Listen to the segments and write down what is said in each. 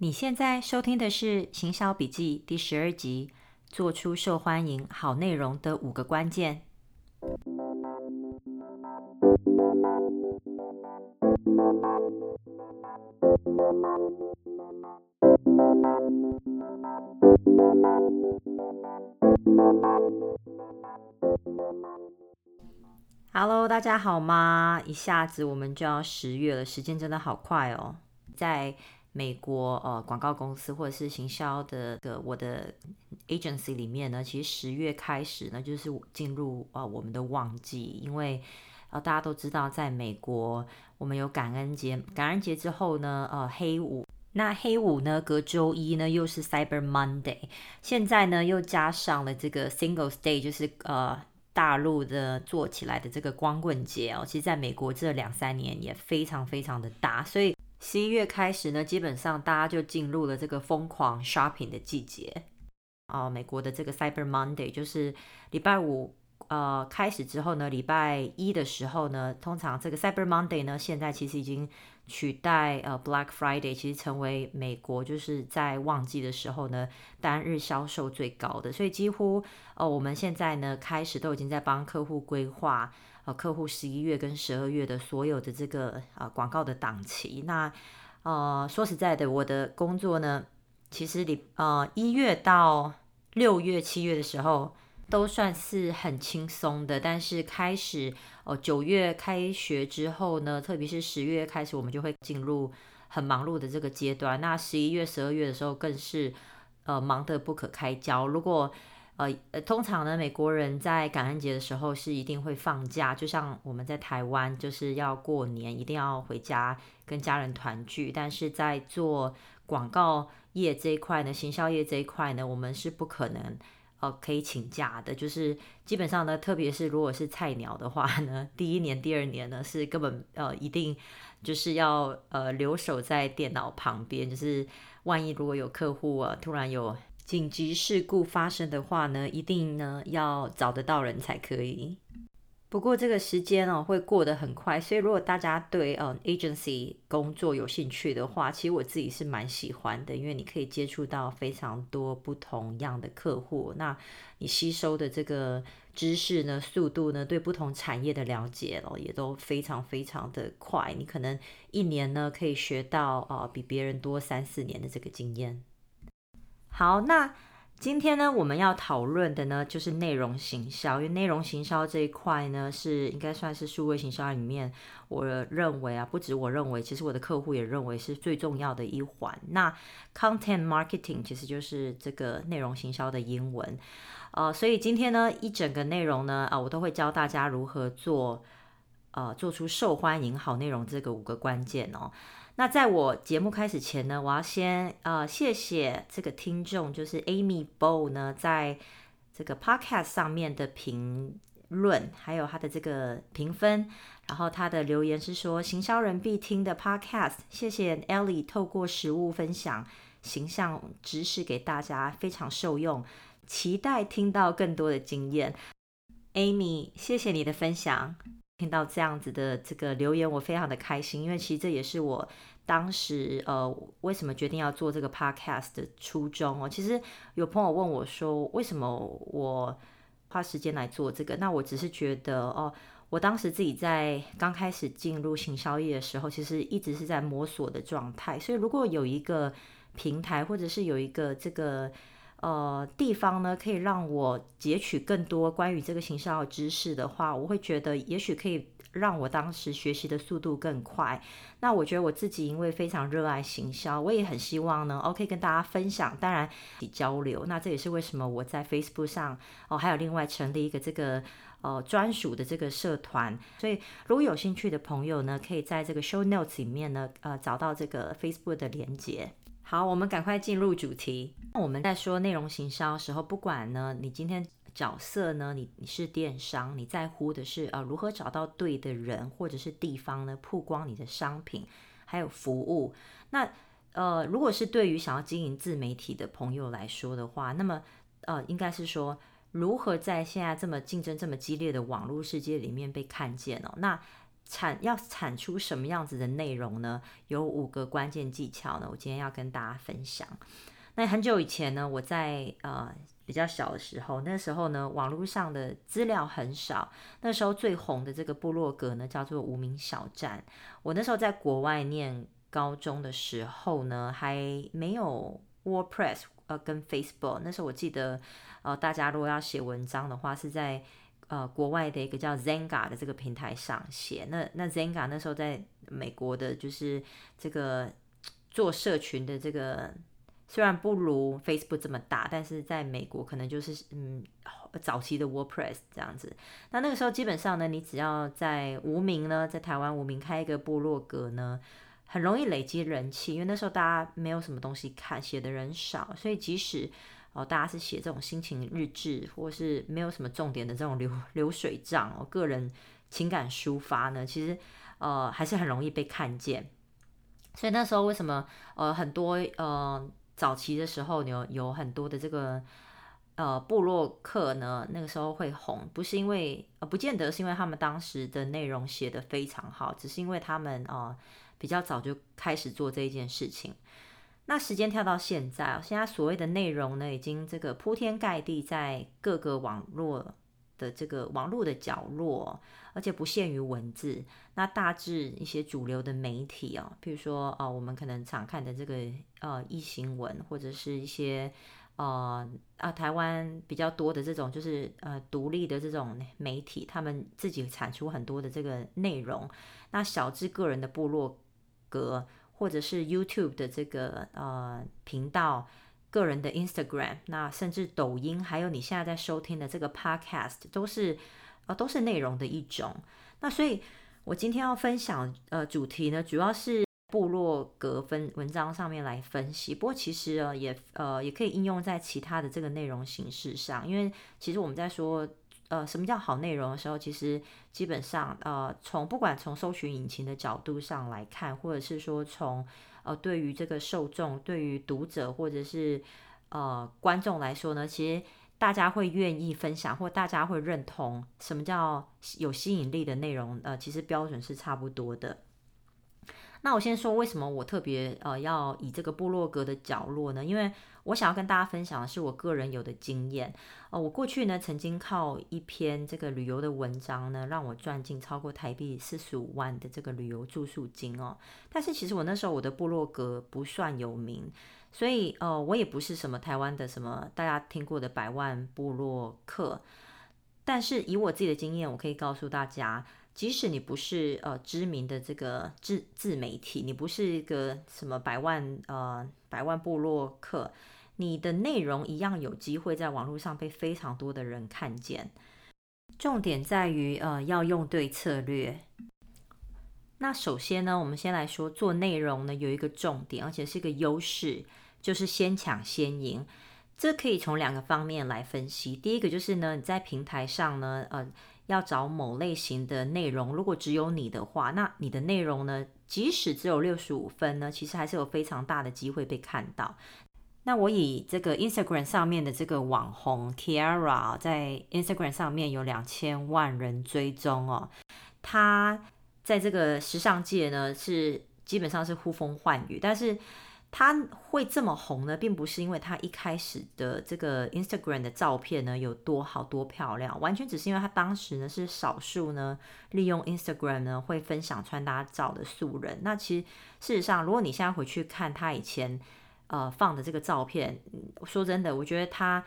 你现在收听的是《行销笔记》第十二集，做出受欢迎好内容的五个关键。Hello，大家好吗？一下子我们就要十月了，时间真的好快哦，在。美国呃广告公司或者是行销的的我的 agency 里面呢，其实十月开始呢就是进入啊、呃、我们的旺季，因为呃大家都知道，在美国我们有感恩节，感恩节之后呢呃黑五，那黑五呢隔周一呢又是 Cyber Monday，现在呢又加上了这个 Singles Day，就是呃大陆的做起来的这个光棍节哦，其实在美国这两三年也非常非常的大，所以。十一月开始呢，基本上大家就进入了这个疯狂 shopping 的季节。哦，美国的这个 Cyber Monday 就是礼拜五呃开始之后呢，礼拜一的时候呢，通常这个 Cyber Monday 呢，现在其实已经取代呃 Black Friday，其实成为美国就是在旺季的时候呢，单日销售最高的。所以几乎呃我们现在呢开始都已经在帮客户规划。呃客户十一月跟十二月的所有的这个、呃、广告的档期，那呃说实在的，我的工作呢，其实你呃一月到六月、七月的时候都算是很轻松的，但是开始哦九、月开学之后呢，特别是十月开始，我们就会进入很忙碌的这个阶段。那十一月、十二月的时候更是呃忙得不可开交。如果呃呃，通常呢，美国人在感恩节的时候是一定会放假，就像我们在台湾就是要过年，一定要回家跟家人团聚。但是在做广告业这一块呢，行销业这一块呢，我们是不可能呃可以请假的。就是基本上呢，特别是如果是菜鸟的话呢，第一年、第二年呢是根本呃一定就是要呃留守在电脑旁边，就是万一如果有客户啊突然有。紧急事故发生的话呢，一定呢要找得到人才可以。不过这个时间哦会过得很快，所以如果大家对呃 agency 工作有兴趣的话，其实我自己是蛮喜欢的，因为你可以接触到非常多不同样的客户，那你吸收的这个知识呢，速度呢，对不同产业的了解哦，也都非常非常的快。你可能一年呢可以学到啊、比别人多三四年的这个经验。好，那今天呢，我们要讨论的呢，就是内容行销。因为内容行销这一块呢，是应该算是数位行销里面，我认为啊，不止我认为，其实我的客户也认为是最重要的一环。那 content marketing 其实就是这个内容行销的英文，呃，所以今天呢，一整个内容呢，啊、我都会教大家如何做，呃，做出受欢迎好内容这个五个关键哦。那在我节目开始前呢，我要先呃谢谢这个听众，就是 Amy Bow 呢，在这个 Podcast 上面的评论，还有他的这个评分，然后他的留言是说行销人必听的 Podcast，谢谢 Ellie 透过实物分享形象知识给大家，非常受用，期待听到更多的经验。Amy，谢谢你的分享。听到这样子的这个留言，我非常的开心，因为其实这也是我当时呃为什么决定要做这个 podcast 的初衷哦。其实有朋友问我说，为什么我花时间来做这个？那我只是觉得哦，我当时自己在刚开始进入行销业的时候，其实一直是在摸索的状态，所以如果有一个平台，或者是有一个这个。呃，地方呢，可以让我截取更多关于这个行销的知识的话，我会觉得也许可以让我当时学习的速度更快。那我觉得我自己因为非常热爱行销，我也很希望呢，OK 跟大家分享，当然一起交流。那这也是为什么我在 Facebook 上哦，还有另外成立一个这个呃专属的这个社团。所以如果有兴趣的朋友呢，可以在这个 Show Notes 里面呢，呃，找到这个 Facebook 的连接。好，我们赶快进入主题。我们在说内容行销的时候，不管呢，你今天角色呢，你你是电商，你在乎的是呃如何找到对的人，或者是地方呢，曝光你的商品，还有服务。那呃，如果是对于想要经营自媒体的朋友来说的话，那么呃，应该是说如何在现在这么竞争这么激烈的网络世界里面被看见哦。那产要产出什么样子的内容呢？有五个关键技巧呢，我今天要跟大家分享。那很久以前呢，我在呃比较小的时候，那时候呢，网络上的资料很少。那时候最红的这个部落格呢，叫做无名小站。我那时候在国外念高中的时候呢，还没有 WordPress 呃跟 Facebook。那时候我记得呃，大家如果要写文章的话，是在呃，国外的一个叫 Zanga 的这个平台上写，那那 Zanga 那时候在美国的，就是这个做社群的这个，虽然不如 Facebook 这么大，但是在美国可能就是嗯早期的 WordPress 这样子。那那个时候基本上呢，你只要在无名呢，在台湾无名开一个部落格呢，很容易累积人气，因为那时候大家没有什么东西看，写的人少，所以即使哦，大家是写这种心情日志，或是没有什么重点的这种流流水账哦，个人情感抒发呢，其实呃还是很容易被看见。所以那时候为什么呃很多呃早期的时候有有很多的这个呃部落客呢，那个时候会红，不是因为呃不见得是因为他们当时的内容写得非常好，只是因为他们呃比较早就开始做这一件事情。那时间跳到现在，现在所谓的内容呢，已经这个铺天盖地在各个网络的这个网络的角落，而且不限于文字。那大致一些主流的媒体哦，比如说呃，我们可能常看的这个呃壹新闻，或者是一些呃啊台湾比较多的这种就是呃独立的这种媒体，他们自己产出很多的这个内容。那小至个人的部落格。或者是 YouTube 的这个呃频道，个人的 Instagram，那甚至抖音，还有你现在在收听的这个 Podcast，都是呃都是内容的一种。那所以，我今天要分享呃主题呢，主要是部落格分文章上面来分析。不过其实呃也呃也可以应用在其他的这个内容形式上，因为其实我们在说。呃，什么叫好内容的时候，其实基本上，呃，从不管从搜寻引擎的角度上来看，或者是说从呃对于这个受众、对于读者或者是呃观众来说呢，其实大家会愿意分享，或大家会认同什么叫有吸引力的内容，呃，其实标准是差不多的。那我先说为什么我特别呃要以这个部落格的角落呢？因为我想要跟大家分享的是我个人有的经验。呃，我过去呢曾经靠一篇这个旅游的文章呢，让我赚进超过台币四十五万的这个旅游住宿金哦。但是其实我那时候我的部落格不算有名，所以呃我也不是什么台湾的什么大家听过的百万部落客。但是以我自己的经验，我可以告诉大家。即使你不是呃知名的这个自自媒体，你不是一个什么百万呃百万部落客，你的内容一样有机会在网络上被非常多的人看见。重点在于呃要用对策略。那首先呢，我们先来说做内容呢有一个重点，而且是一个优势，就是先抢先赢。这可以从两个方面来分析。第一个就是呢，你在平台上呢，呃。要找某类型的内容，如果只有你的话，那你的内容呢，即使只有六十五分呢，其实还是有非常大的机会被看到。那我以这个 Instagram 上面的这个网红 Kiara 在 Instagram 上面有两千万人追踪哦，他在这个时尚界呢是基本上是呼风唤雨，但是。他会这么红呢，并不是因为他一开始的这个 Instagram 的照片呢有多好多漂亮，完全只是因为他当时呢是少数呢利用 Instagram 呢会分享穿搭照的素人。那其实事实上，如果你现在回去看他以前呃放的这个照片，说真的，我觉得他。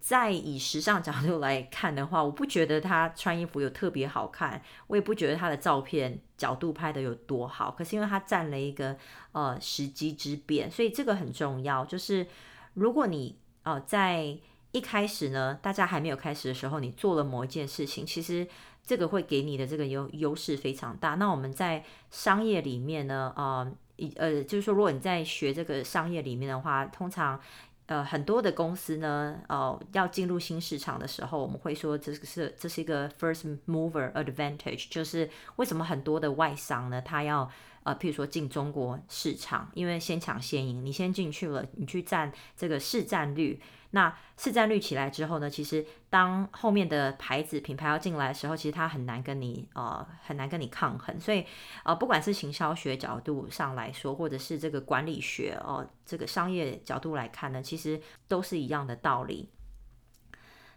在以时尚角度来看的话，我不觉得他穿衣服有特别好看，我也不觉得他的照片角度拍得有多好。可是因为他占了一个呃时机之便，所以这个很重要。就是如果你呃在一开始呢，大家还没有开始的时候，你做了某一件事情，其实这个会给你的这个优优势非常大。那我们在商业里面呢，呃，呃，就是说，如果你在学这个商业里面的话，通常。呃，很多的公司呢，呃，要进入新市场的时候，我们会说这是这是一个 first mover advantage，就是为什么很多的外商呢，他要呃，譬如说进中国市场，因为先抢先赢，你先进去了，你去占这个市占率。那市占率起来之后呢，其实当后面的牌子品牌要进来的时候，其实它很难跟你呃很难跟你抗衡。所以呃，不管是行销学角度上来说，或者是这个管理学哦、这个商业角度来看呢，其实都是一样的道理。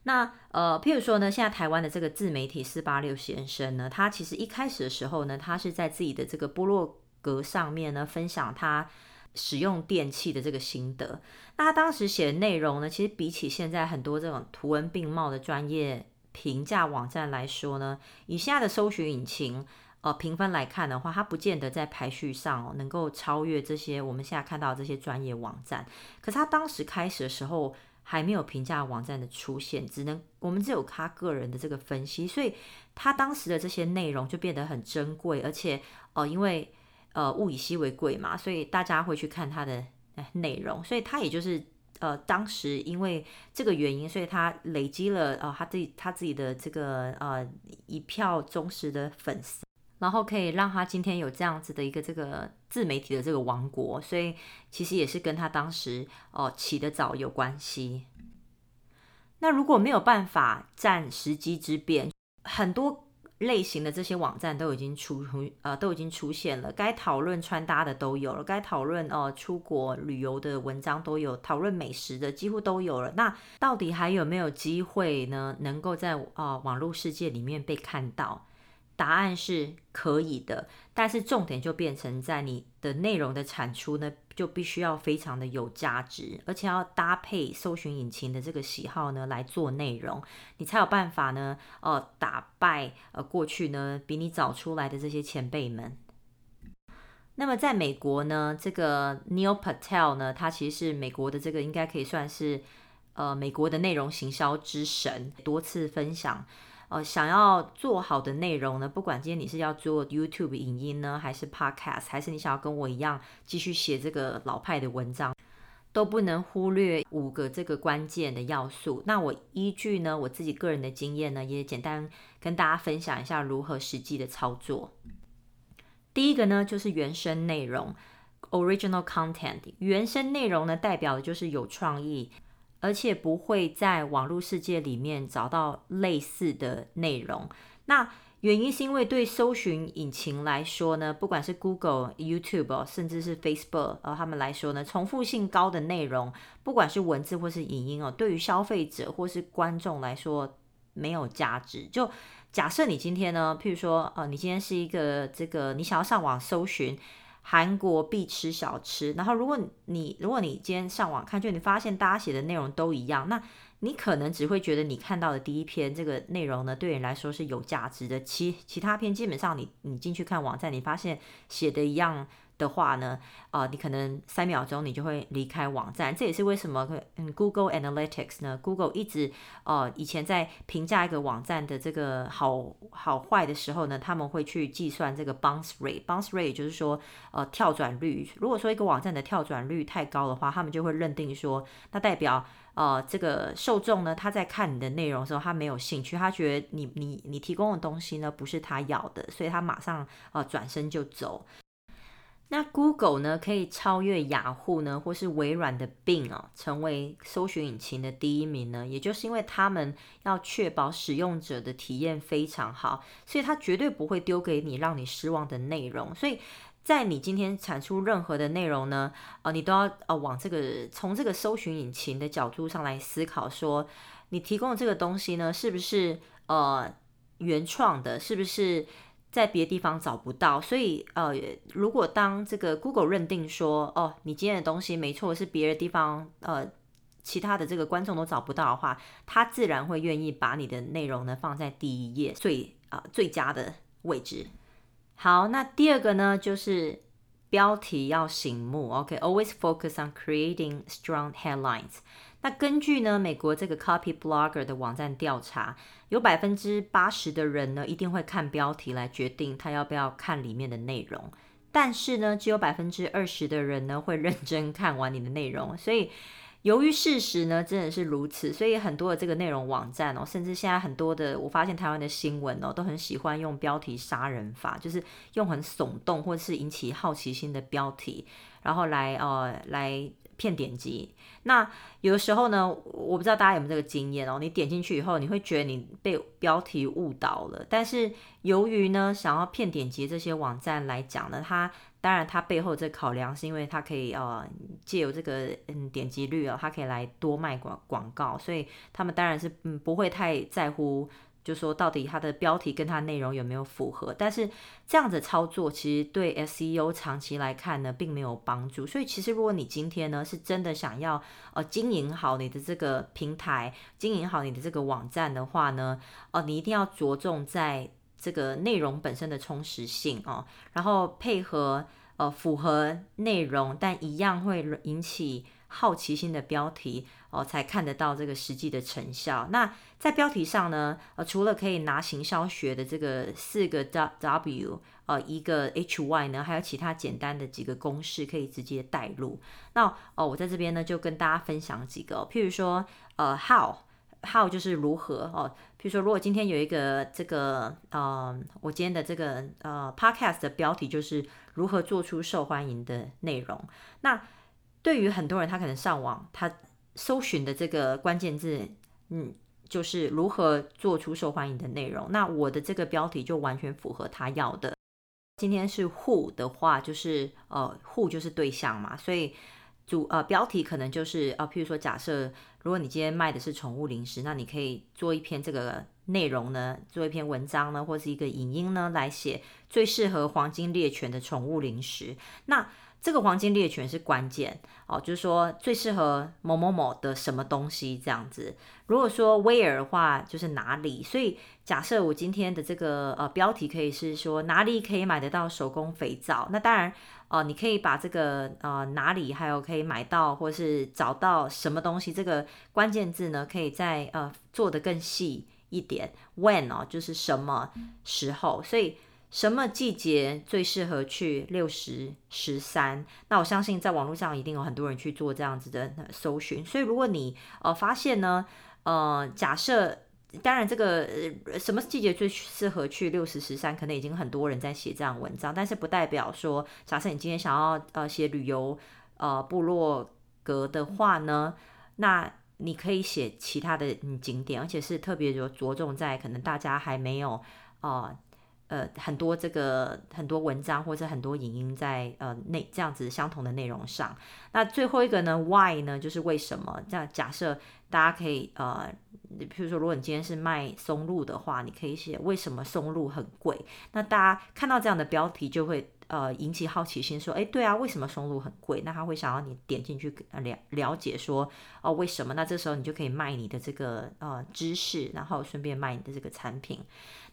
那呃，譬如说呢，现在台湾的这个自媒体四八六先生呢，他其实一开始的时候呢，他是在自己的这个部落格上面呢分享他使用电器的这个心得。那他当时写的内容呢，其实比起现在很多这种图文并茂的专业评价网站来说呢，以现在的搜寻引擎呃评分来看的话，它不见得在排序上哦能够超越这些我们现在看到的这些专业网站。可是他当时开始的时候。还没有评价网站的出现，只能我们只有他个人的这个分析，所以他当时的这些内容就变得很珍贵，而且呃，因为呃物以稀为贵嘛，所以大家会去看他的内容，所以他也就是呃当时因为这个原因，所以他累积了呃他自己他自己的这个呃一票忠实的粉丝。然后可以让他今天有这样子的一个这个自媒体的这个王国，所以其实也是跟他当时哦起得早有关系。那如果没有办法占时机之便，很多类型的这些网站都已经出呃都已经出现了，该讨论穿搭的都有了，该讨论哦出国旅游的文章都有，讨论美食的几乎都有了。那到底还有没有机会呢？能够在呃网络世界里面被看到？答案是可以的，但是重点就变成在你的内容的产出呢，就必须要非常的有价值，而且要搭配搜寻引擎的这个喜好呢来做内容，你才有办法呢，呃，打败呃过去呢比你早出来的这些前辈们。那么在美国呢，这个 Neil Patel 呢，他其实是美国的这个应该可以算是呃美国的内容行销之神，多次分享。呃，想要做好的内容呢，不管今天你是要做 YouTube 影音呢，还是 Podcast，还是你想要跟我一样继续写这个老派的文章，都不能忽略五个这个关键的要素。那我依据呢我自己个人的经验呢，也简单跟大家分享一下如何实际的操作。第一个呢，就是原生内容 （Original Content）。原生内容呢，代表的就是有创意。而且不会在网络世界里面找到类似的内容。那原因是因为对搜寻引擎来说呢，不管是 Google、YouTube，甚至是 Facebook，呃，他们来说呢，重复性高的内容，不管是文字或是影音哦，对于消费者或是观众来说没有价值。就假设你今天呢，譬如说，呃，你今天是一个这个，你想要上网搜寻。韩国必吃小吃，然后如果你如果你今天上网看，就你发现大家写的内容都一样，那你可能只会觉得你看到的第一篇这个内容呢，对你来说是有价值的，其其他篇基本上你你进去看网站，你发现写的一样。的话呢，呃，你可能三秒钟你就会离开网站，这也是为什么嗯，Google Analytics 呢，Google 一直呃以前在评价一个网站的这个好好坏的时候呢，他们会去计算这个 bounce rate，bounce rate 就是说呃跳转率。如果说一个网站的跳转率太高的话，他们就会认定说，那代表呃这个受众呢，他在看你的内容的时候，他没有兴趣，他觉得你你你提供的东西呢不是他要的，所以他马上呃转身就走。那 Google 呢，可以超越雅虎呢，或是微软的 Bing 哦，成为搜寻引擎的第一名呢？也就是因为他们要确保使用者的体验非常好，所以他绝对不会丢给你让你失望的内容。所以在你今天产出任何的内容呢，呃，你都要呃往这个从这个搜寻引擎的角度上来思考，说你提供的这个东西呢，是不是呃原创的，是不是？在别的地方找不到，所以呃，如果当这个 Google 认定说，哦，你今天的东西没错，是别的地方呃其他的这个观众都找不到的话，他自然会愿意把你的内容呢放在第一页最啊、最佳的位置。好，那第二个呢就是标题要醒目，OK，always、focus on creating strong headlines。那根据呢美国这个 Copy Blogger 的网站调查，有百分之八十的人呢一定会看标题来决定他要不要看里面的内容，但是呢只有百分之二十的人呢会认真看完你的内容，所以由于事实呢真的是如此，所以很多的这个内容网站哦，甚至现在很多的，我发现台湾的新闻哦，都很喜欢用标题杀人法，就是用很耸动或者是引起好奇心的标题，然后来呃来。骗点击，那有的时候呢，我不知道大家有没有这个经验哦。你点进去以后，你会觉得你被标题误导了。但是由于呢，想要骗点击这些网站来讲呢，它当然它背后这考量是因为它可以呃借由这个嗯点击率哦，它可以来多卖广广告，所以他们当然是嗯不会太在乎。就说到底它的标题跟它内容有没有符合？但是这样子操作其实对 SEO 长期来看呢，并没有帮助。所以其实如果你今天呢是真的想要呃经营好你的这个平台，经营好你的这个网站的话呢，呃，你一定要着重在这个内容本身的充实性哦，然后配合呃符合内容但一样会引起好奇心的标题哦，才看得到这个实际的成效。那在标题上呢，呃，除了可以拿行销学的这个四个 W，呃，一个 H Y 呢，还有其他简单的几个公式可以直接带入。那哦，我在这边呢就跟大家分享几个，譬如说，呃，How，How 就是如何哦。譬如说，如果今天有一个这个，呃，我今天的这个呃 Podcast 的标题就是如何做出受欢迎的内容，那对于很多人，他可能上网，他搜寻的这个关键字，嗯，就是如何做出受欢迎的内容。那我的这个标题就完全符合他要的。今天是 who 的话，就是呃 who 就是对象嘛，所以主呃标题可能就是呃，譬如说假设如果你今天卖的是宠物零食，那你可以做一篇这个内容呢，做一篇文章呢，或是一个影音呢，来写最适合黄金猎犬的宠物零食。那这个黄金猎犬是关键哦，就是说最适合某某某的什么东西这样子。如果说 where 的话，就是哪里。所以假设我今天的这个呃标题可以是说哪里可以买得到手工肥皂，那当然哦、你可以把这个呃哪里还有可以买到或是找到什么东西这个关键字呢，可以再呃做得更细一点。when 哦，就是什么时候，所以。什么季节最适合去六十十三？那我相信在网络上一定有很多人去做这样子的搜寻。所以如果你呃发现呢，呃假设当然这个、呃、什么季节最适合去六十十三，可能已经很多人在写这样文章，但是不代表说，假设你今天想要呃写旅游呃部落格的话呢，那你可以写其他的景点，而且是特别着着重在可能大家还没有呃。呃，很多这个很多文章或者很多影音在呃内这样子相同的内容上。那最后一个呢，Why 呢，就是为什么？这样假设大家可以呃，譬如说，如果你今天是卖松露的话，你可以写为什么松露很贵。那大家看到这样的标题就会呃引起好奇心，说，哎，对啊，为什么松露很贵？那他会想要你点进去了了解说，哦，为什么？那这时候你就可以卖你的这个呃知识，然后顺便卖你的这个产品。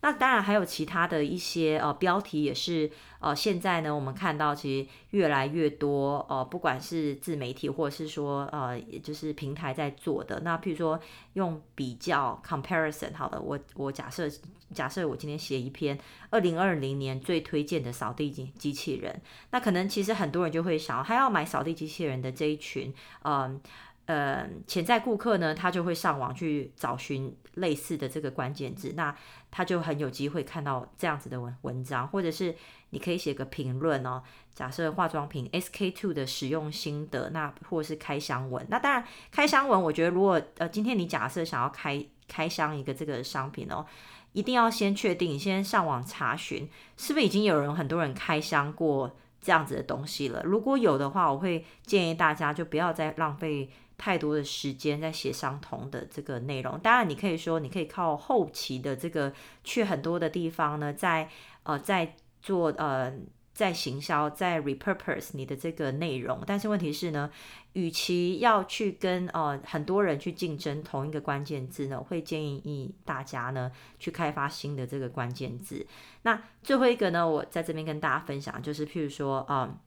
那当然还有其他的一些呃标题也是呃现在呢我们看到其实越来越多呃不管是自媒体或者是说呃就是平台在做的。那譬如说用比较 comparison 好了，我我假设假设我今天写一篇二零二零年最推荐的扫地机机器人，那可能其实很多人就会想还要买扫地机器人的这一群呃。呃，潜在顾客呢，他就会上网去找寻类似的这个关键字，那他就很有机会看到这样子的文文章，或者是你可以写个评论哦。假设化妆品 SK two 的使用心得，那或是开箱文。那当然，开箱文我觉得，如果呃今天你假设想要开开箱一个这个商品哦，一定要先确定，先上网查询是不是已经有人很多人开箱过这样子的东西了。如果有的话，我会建议大家就不要再浪费。太多的时间在写相同的这个内容，当然你可以说，你可以靠后期的这个去很多的地方呢，在呃在做呃在行销，在 repurpose 你的这个内容，但是问题是呢，与其要去跟呃很多人去竞争同一个关键字呢，我会建议大家呢去开发新的这个关键字。那最后一个呢，我在这边跟大家分享，就是譬如说啊。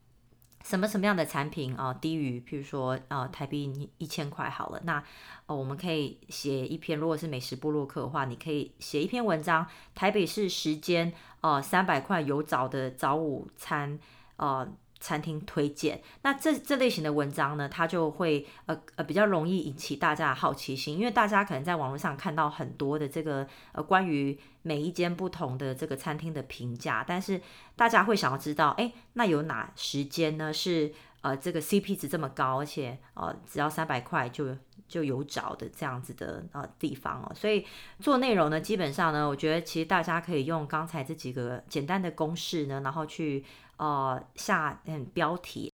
什么什么样的产品啊、低于譬如说呃台币一千块好了，那呃我们可以写一篇，如果是美食部落客的话，你可以写一篇文章，台北市时间呃三百块有早的早午餐呃餐厅推荐，那这这类型的文章呢，它就会呃呃比较容易引起大家的好奇心，因为大家可能在网络上看到很多的这个呃关于每一间不同的这个餐厅的评价，但是大家会想要知道，哎，那有哪十间呢是呃这个 CP 值这么高，而且呃只要三百块就就有找的这样子的呃地方哦，所以做内容呢，基本上呢，我觉得其实大家可以用刚才这几个简单的公式呢，然后去。呃，下嗯标题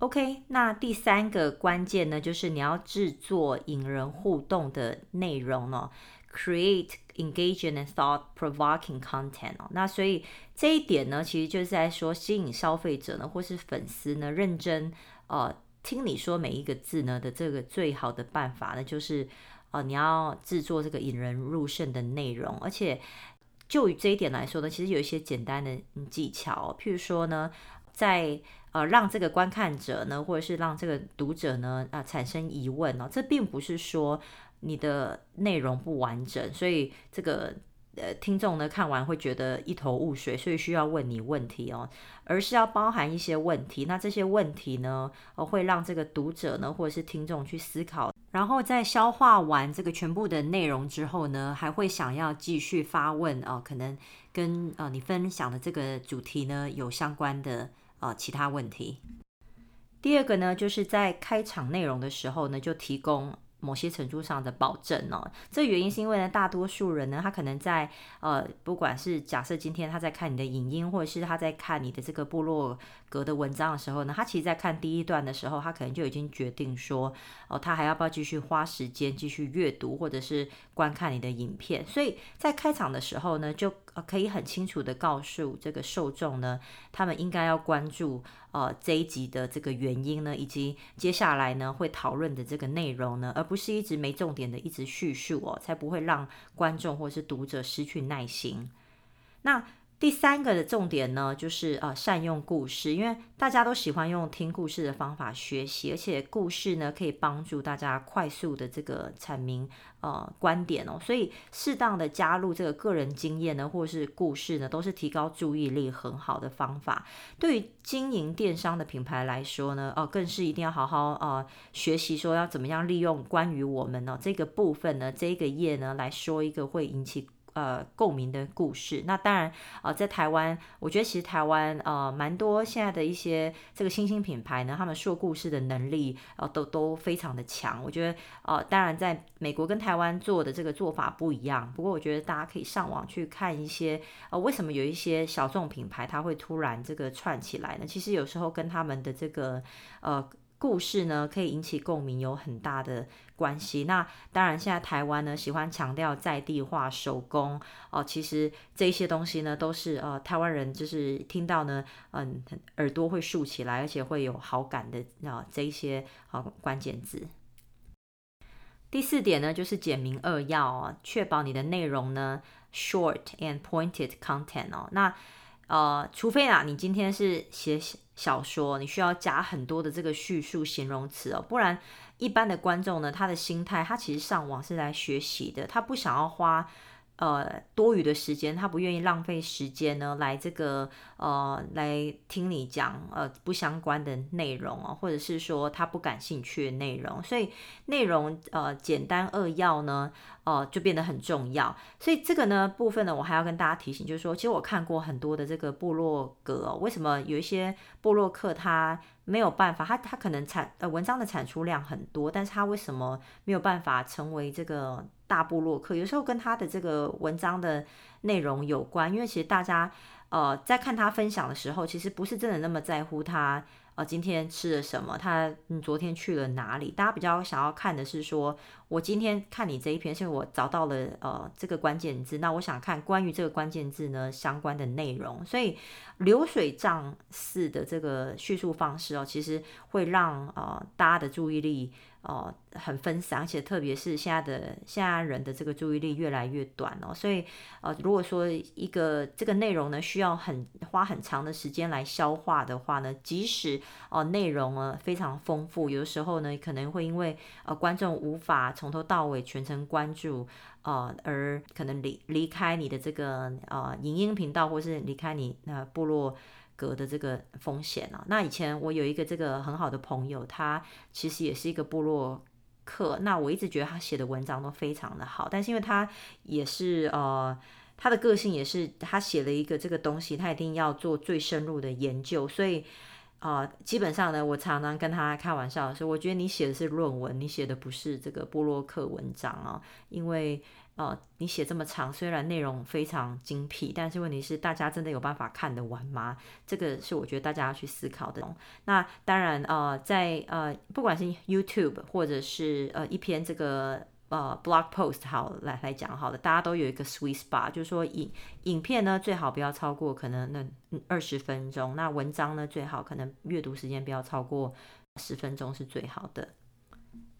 ，OK，那第三个关键呢，就是你要制作引人互动的内容哦，create engaging and thought-provoking content 哦。那所以这一点呢，其实就是在说吸引消费者呢，或是粉丝呢，认真呃听你说每一个字呢的这个最好的办法呢，就是呃你要制作这个引人入胜的内容，而且。就于这一点来说呢，其实有一些简单的技巧，譬如说呢，在呃让这个观看者呢，或者是让这个读者呢啊、产生疑问哦，这并不是说你的内容不完整，所以这个。呃，听众呢看完会觉得一头雾水，所以需要问你问题哦，而是要包含一些问题。那这些问题呢，呃，会让这个读者呢或者是听众去思考，然后在消化完这个全部的内容之后呢，还会想要继续发问哦，可能跟呃你分享的这个主题呢有相关的呃其他问题。第二个呢，就是在开场内容的时候呢，就提供。某些程度上的保证哦，这原因是因为呢，大多数人呢，他可能在呃，不管是假设今天他在看你的影音，或者是他在看你的这个部落格的文章的时候呢，他其实在看第一段的时候，他可能就已经决定说，哦，他还要不要继续花时间继续阅读，或者是观看你的影片。所以在开场的时候呢，就可以很清楚的告诉这个受众呢，他们应该要关注。呃，这一集的这个原因呢，以及接下来呢会讨论的这个内容呢，而不是一直没重点的一直叙述哦，才不会让观众或是读者失去耐心。那。第三个的重点呢，就是呃善用故事，因为大家都喜欢用听故事的方法学习，而且故事呢可以帮助大家快速的这个阐明呃观点哦，所以适当的加入这个个人经验呢，或是故事呢，都是提高注意力很好的方法。对于经营电商的品牌来说呢，哦、更是一定要好好呃学习说要怎么样利用关于我们呢这个部分呢这个页呢来说一个会引起。呃，共鸣的故事。那当然，呃，在台湾，我觉得其实台湾呃蛮多现在的一些这个新兴品牌呢，他们说故事的能力呃都都非常的强。我觉得呃，当然在美国跟台湾做的这个做法不一样。不过我觉得大家可以上网去看一些呃，为什么有一些小众品牌它会突然这个串起来呢？其实有时候跟他们的这个呃。故事呢，可以引起共鸣，有很大的关系。那当然，现在台湾呢喜欢强调在地化、手工哦。其实这些东西呢，都是呃台湾人就是听到呢，嗯，耳朵会竖起来，而且会有好感的啊、这一些啊、关键字。第四点呢，就是简明扼要哦，确保你的内容呢 short and pointed content 哦。那呃，除非啊，你今天是写小说，你需要加很多的这个叙述形容词哦，不然一般的观众呢，他的心态，他其实上网是来学习的，他不想要花。呃，多余的时间，他不愿意浪费时间呢，来这个呃，来听你讲呃不相关的内容哦，或者是说他不感兴趣的内容，所以内容呃简单扼要呢，呃就变得很重要。所以这个呢部分呢，我还要跟大家提醒，就是说，其实我看过很多的这个部落格哦，为什么有一些部落客他没有办法，他他可能产呃文章的产出量很多，但是他为什么没有办法成为这个？大部落客有时候跟他的这个文章的内容有关，因为其实大家呃在看他分享的时候，其实不是真的那么在乎他呃今天吃了什么，他嗯昨天去了哪里，大家比较想要看的是说，我今天看你这一篇，是因为我找到了呃这个关键字，那我想看关于这个关键字呢相关的内容，所以流水账式的这个叙述方式哦，其实会让呃大家的注意力。哦，很分散，而且特别是现在的现在人的这个注意力越来越短哦，所以呃，如果说一个这个内容呢需要很花很长的时间来消化的话呢，即使哦、内容呢非常丰富，有的时候呢可能会因为呃观众无法从头到尾全程关注呃，而可能离离开你的这个呃影音频道，或是离开你那、部落。格的这个风险啊。那以前我有一个这个很好的朋友，他其实也是一个部落客。那我一直觉得他写的文章都非常的好，但是因为他也是呃，他的个性也是他写了一个这个东西，他一定要做最深入的研究，所以。啊、基本上呢，我常常跟他开玩笑说，我觉得你写的是论文，你写的不是这个部落客文章啊。因为呃，你写这么长，虽然内容非常精辟，但是问题是，大家真的有办法看得完吗？这个是我觉得大家要去思考的。那当然，呃，在呃，不管是 YouTube 或者是呃一篇这个。呃，blog post 好来来讲好了，大家都有一个 sweet spot，就是说影影片呢最好不要超过可能那二十分钟，那文章呢最好可能阅读时间不要超过十分钟是最好的。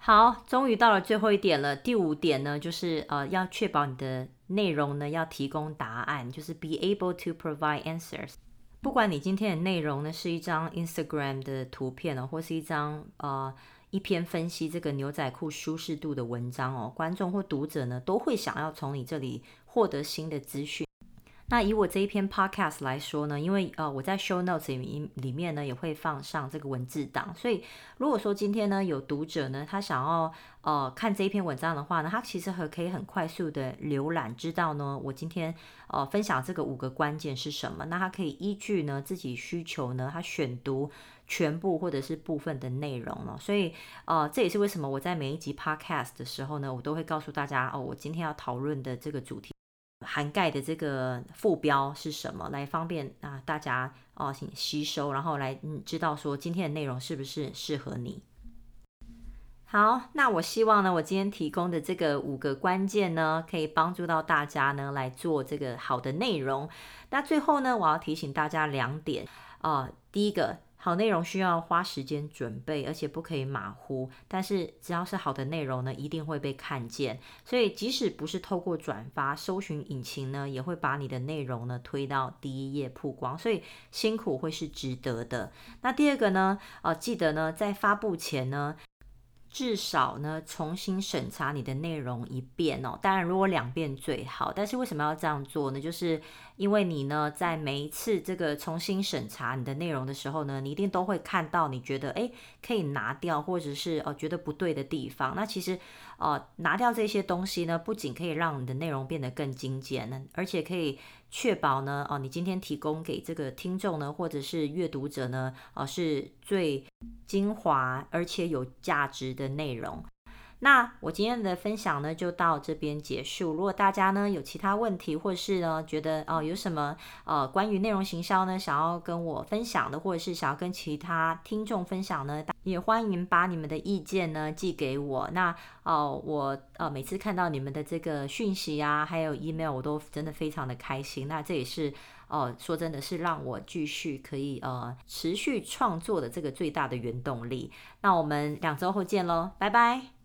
好，终于到了最后一点了，第五点呢就是呃要确保你的内容呢要提供答案，就是 be able to provide answers。不管你今天的内容呢是一张 Instagram 的图片呢，或是一张呃。一篇分析这个牛仔裤舒适度的文章哦，观众或读者呢都会想要从你这里获得新的资讯。那以我这一篇 podcast 来说呢，因为呃我在 show notes 里里面呢也会放上这个文字档，所以如果说今天呢有读者呢他想要呃看这一篇文章的话呢，他其实很可以很快速的浏览，知道呢我今天呃分享这个五个关键是什么，那他可以依据呢自己需求呢，他选读。全部或者是部分的内容了，所以呃，这也是为什么我在每一集 podcast 的时候呢，我都会告诉大家哦，我今天要讨论的这个主题涵盖的这个副标是什么，来方便啊、大家哦请吸收，然后来嗯知道说今天的内容是不是适合你。好，那我希望呢，我今天提供的这个五个关键呢，可以帮助到大家呢来做这个好的内容。那最后呢，我要提醒大家两点啊、第一个。好内容需要花时间准备，而且不可以马虎。但是只要是好的内容呢，一定会被看见。所以即使不是透过转发，搜寻引擎呢，也会把你的内容呢推到第一页曝光。所以辛苦会是值得的。那第二个呢，呃，记得呢，在发布前呢。至少呢，重新审查你的内容一遍哦。当然，如果两遍最好。但是为什么要这样做呢？就是因为你呢，在每一次这个重新审查你的内容的时候呢，你一定都会看到你觉得诶可以拿掉，或者是哦觉得不对的地方。那其实哦拿掉这些东西呢，不仅可以让你的内容变得更精简，而且可以确保呢哦你今天提供给这个听众呢，或者是阅读者呢，哦是最。精华而且有价值的内容。那我今天的分享呢，就到这边结束。如果大家呢有其他问题，或是呢觉得哦有什么呃关于内容行销呢想要跟我分享的，或者是想要跟其他听众分享呢，也欢迎把你们的意见呢寄给我。那哦、我呃每次看到你们的这个讯息啊，还有 email，我都真的非常的开心。那这也是。哦，说真的是让我继续可以呃持续创作的这个最大的原动力。那我们两周后见喽，拜拜。